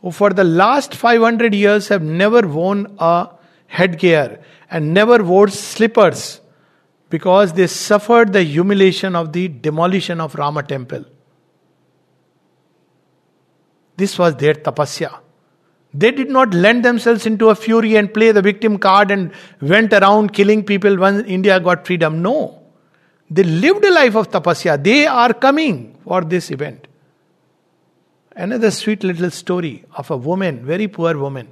who for the last 500 years have never worn a headgear and never wore slippers because they suffered the humiliation of the demolition of Rama temple. This was their tapasya. They did not lend themselves into a fury and play the victim card and went around killing people when India got freedom. No. They lived a life of tapasya. They are coming for this event. Another sweet little story of a woman, very poor woman.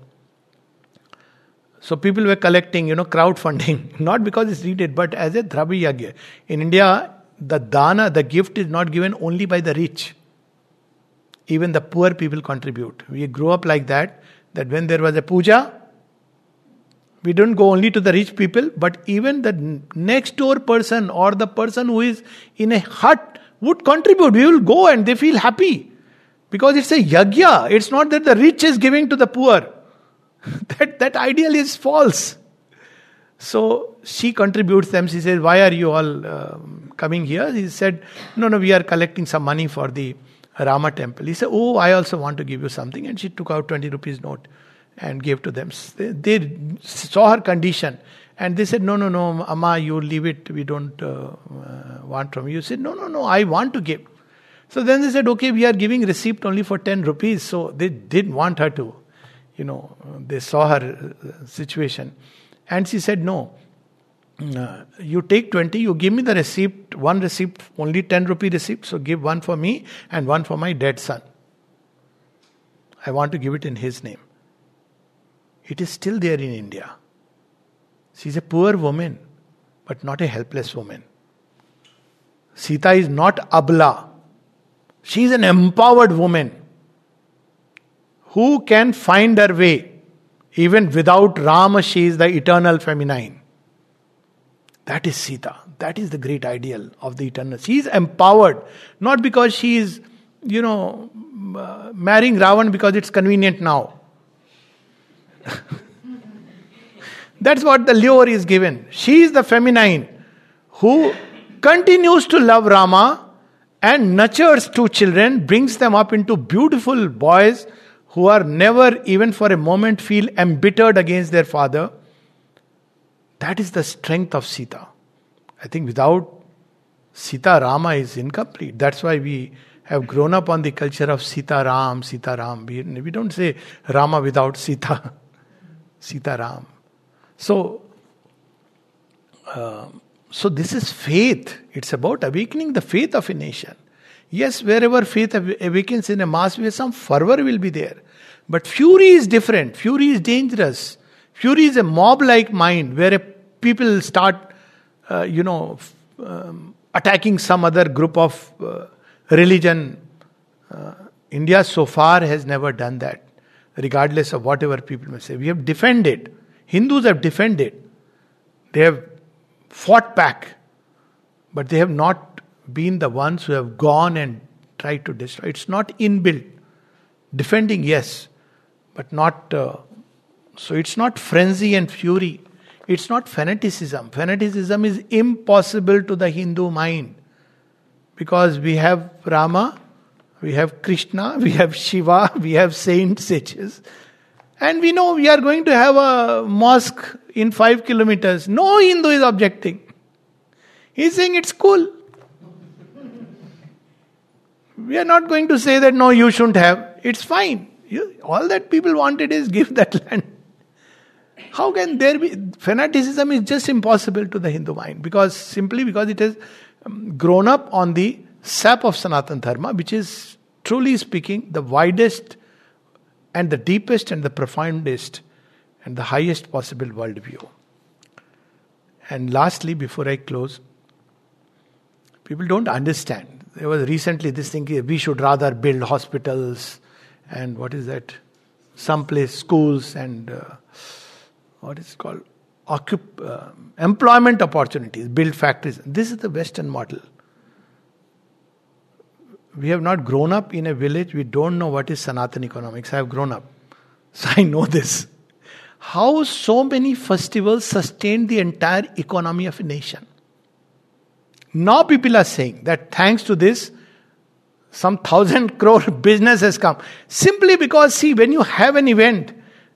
So people were collecting, you know, crowdfunding, [laughs] not because it's needed, but as a Dhrabiyagya. In India, the dana, the gift is not given only by the rich. Even the poor people contribute. We grew up like that, that when there was a puja, we don't go only to the rich people, but even the next door person or the person who is in a hut would contribute. We will go and they feel happy. Because it's a yagya. It's not that the rich is giving to the poor. [laughs] that, that ideal is false. So she contributes them. She says, Why are you all uh, coming here? He said, No, no, we are collecting some money for the Rama temple. He said, Oh, I also want to give you something. And she took out 20 rupees note and gave to them. They, they saw her condition and they said, No, no, no, Amma, you leave it. We don't uh, uh, want from you. She Said, No, no, no, I want to give. So then they said, Okay, we are giving receipt only for 10 rupees. So they didn't want her to, you know, they saw her uh, situation. And she said, No, uh, you take 20, you give me the receipt, one receipt, only 10 rupee receipt. So give one for me and one for my dead son. I want to give it in his name. It is still there in India. She's a poor woman, but not a helpless woman. Sita is not Abla. She is an empowered woman who can find her way. Even without Rama, she is the eternal feminine. That is Sita. That is the great ideal of the eternal. She is empowered, not because she is, you know, uh, marrying Ravan because it's convenient now. [laughs] That's what the lure is given. She is the feminine who continues to love Rama and nurtures two children, brings them up into beautiful boys who are never, even for a moment, feel embittered against their father. That is the strength of Sita. I think without Sita, Rama is incomplete. That's why we have grown up on the culture of Sita Ram, Sita Ram. We, we don't say Rama without Sita, [laughs] Sita Ram. So, uh, so this is faith. It's about awakening the faith of a nation. Yes, wherever faith awakens in a mass, some fervor will be there. But fury is different. Fury is dangerous. Fury is a mob-like mind where people start, uh, you know, um, attacking some other group of uh, religion. Uh, India so far has never done that, regardless of whatever people may say. We have defended Hindus have defended, they have fought back, but they have not been the ones who have gone and tried to destroy. It's not inbuilt. Defending, yes, but not. Uh, so it's not frenzy and fury. It's not fanaticism. Fanaticism is impossible to the Hindu mind because we have Rama, we have Krishna, [laughs] we have Shiva, we have saints, sages. And we know we are going to have a mosque in five kilometers. No Hindu is objecting. He's saying it's cool. We are not going to say that no, you shouldn't have. It's fine. You, all that people wanted is give that land. How can there be fanaticism is just impossible to the Hindu mind because simply because it has um, grown up on the sap of Sanatan Dharma, which is truly speaking the widest and the deepest and the profoundest and the highest possible worldview. And lastly, before I close, people don't understand. There was recently this thing we should rather build hospitals and what is that? Some place, schools and uh, what is called? Occup- uh, employment opportunities, build factories. This is the Western model we have not grown up in a village, we don't know what is Sanatan economics. I have grown up. [laughs] So I know this. How so many festivals sustain the entire economy of a nation. Now people are saying that thanks to this, some thousand [laughs] crore business has come. Simply because, see, when you have an event,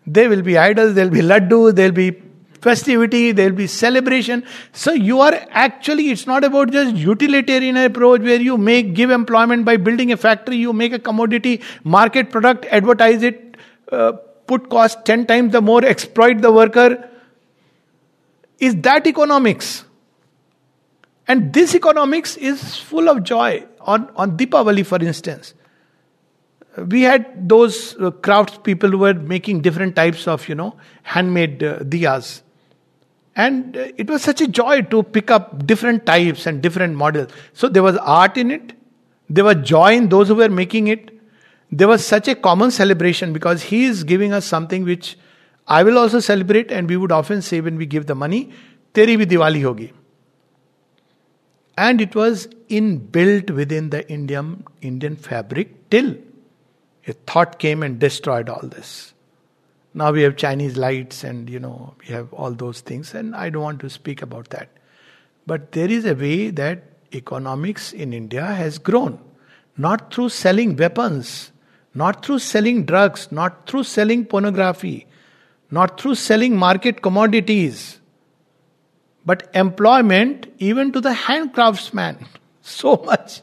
there will be idols, there will be laddu, there will be festivity, there will be celebration. So you are actually, it's not about just utilitarian approach where you make, give employment by building a factory, you make a commodity, market product, advertise it, uh, put cost 10 times the more, exploit the worker. Is that economics? And this economics is full of joy. On, on Deepavali, for instance, we had those uh, crafts people who were making different types of, you know, handmade uh, diyas. And it was such a joy to pick up different types and different models. So there was art in it, there was joy in those who were making it. There was such a common celebration because he is giving us something which I will also celebrate, and we would often say when we give the money, Teri bhi Diwali hogi. And it was inbuilt within the Indian, Indian fabric till a thought came and destroyed all this. Now we have Chinese lights and you know we have all those things, and I don't want to speak about that. But there is a way that economics in India has grown, not through selling weapons, not through selling drugs, not through selling pornography, not through selling market commodities, but employment even to the handcraftsman. [laughs] So much.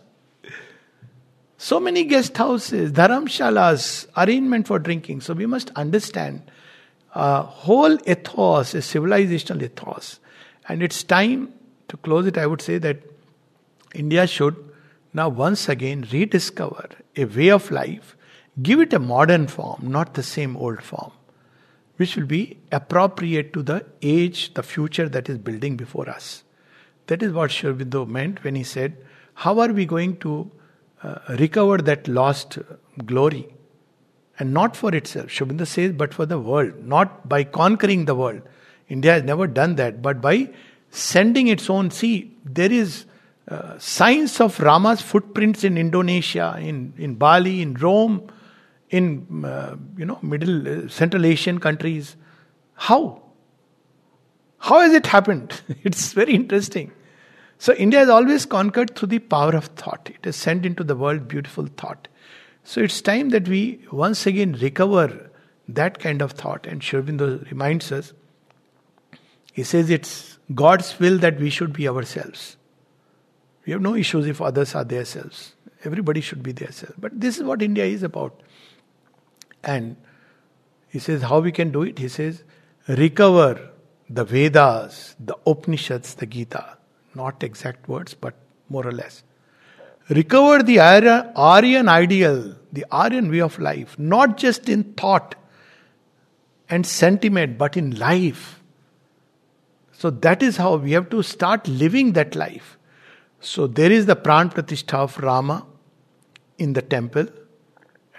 So many guest houses, dharamshalas, arrangement for drinking. So we must understand a whole ethos, a civilizational ethos. And it's time to close it. I would say that India should now once again rediscover a way of life, give it a modern form, not the same old form which will be appropriate to the age, the future that is building before us. That is what Sri meant when he said, How are we going to uh, recover that lost glory? And not for itself. Sri says, but for the world, not by conquering the world. India has never done that, but by sending its own. See, there is uh, signs of Rama's footprints in Indonesia, in, in Bali, in Rome, in uh, you know middle uh, central asian countries how how has it happened [laughs] it's very interesting so india has always conquered through the power of thought. It has sent into the world beautiful thought. So it's time that we once again recover that kind of thought. And Sri Aurobindo reminds us he says it's god's will that we should be ourselves. We have no issues if others are their selves. Everybody should be their self. But this is what india is about. And he says, how we can do it? He says, recover the Vedas, the Upanishads, the Gita. Not exact words, but more or less. Recover the Aryan ideal, the Aryan way of life, not just in thought and sentiment, but in life. So that is how we have to start living that life. So there is the Pran Pratishtha of Rama in the temple.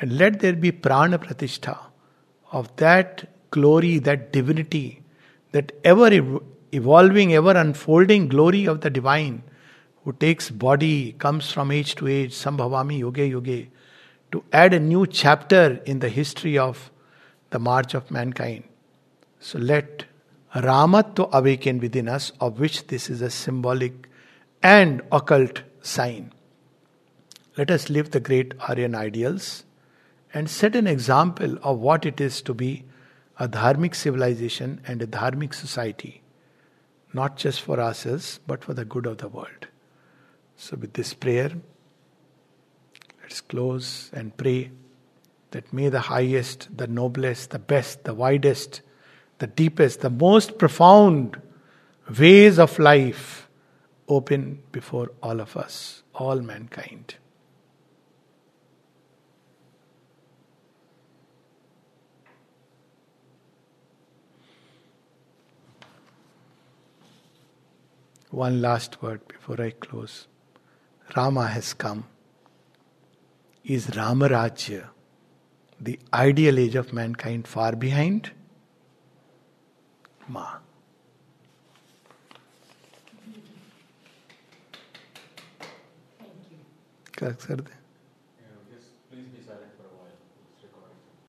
And let there be prana pratishtha of that glory, that divinity, that ever evolving, ever unfolding glory of the divine who takes body, comes from age to age, sambhavami yuge yuge, to add a new chapter in the history of the march of mankind. So let Ramatva awaken within us, of which this is a symbolic and occult sign. Let us live the great Aryan ideals and set an example of what it is to be a dharmic civilization and a dharmic society, not just for ourselves, but for the good of the world. So, with this prayer, let's close and pray that may the highest, the noblest, the best, the widest, the deepest, the most profound ways of life open before all of us, all mankind. One last word before I close. Rama has come. Is Ramarajya, the ideal age of mankind, far behind? Ma. कर दे